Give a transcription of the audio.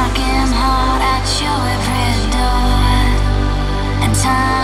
knocking hard at your every door, and time.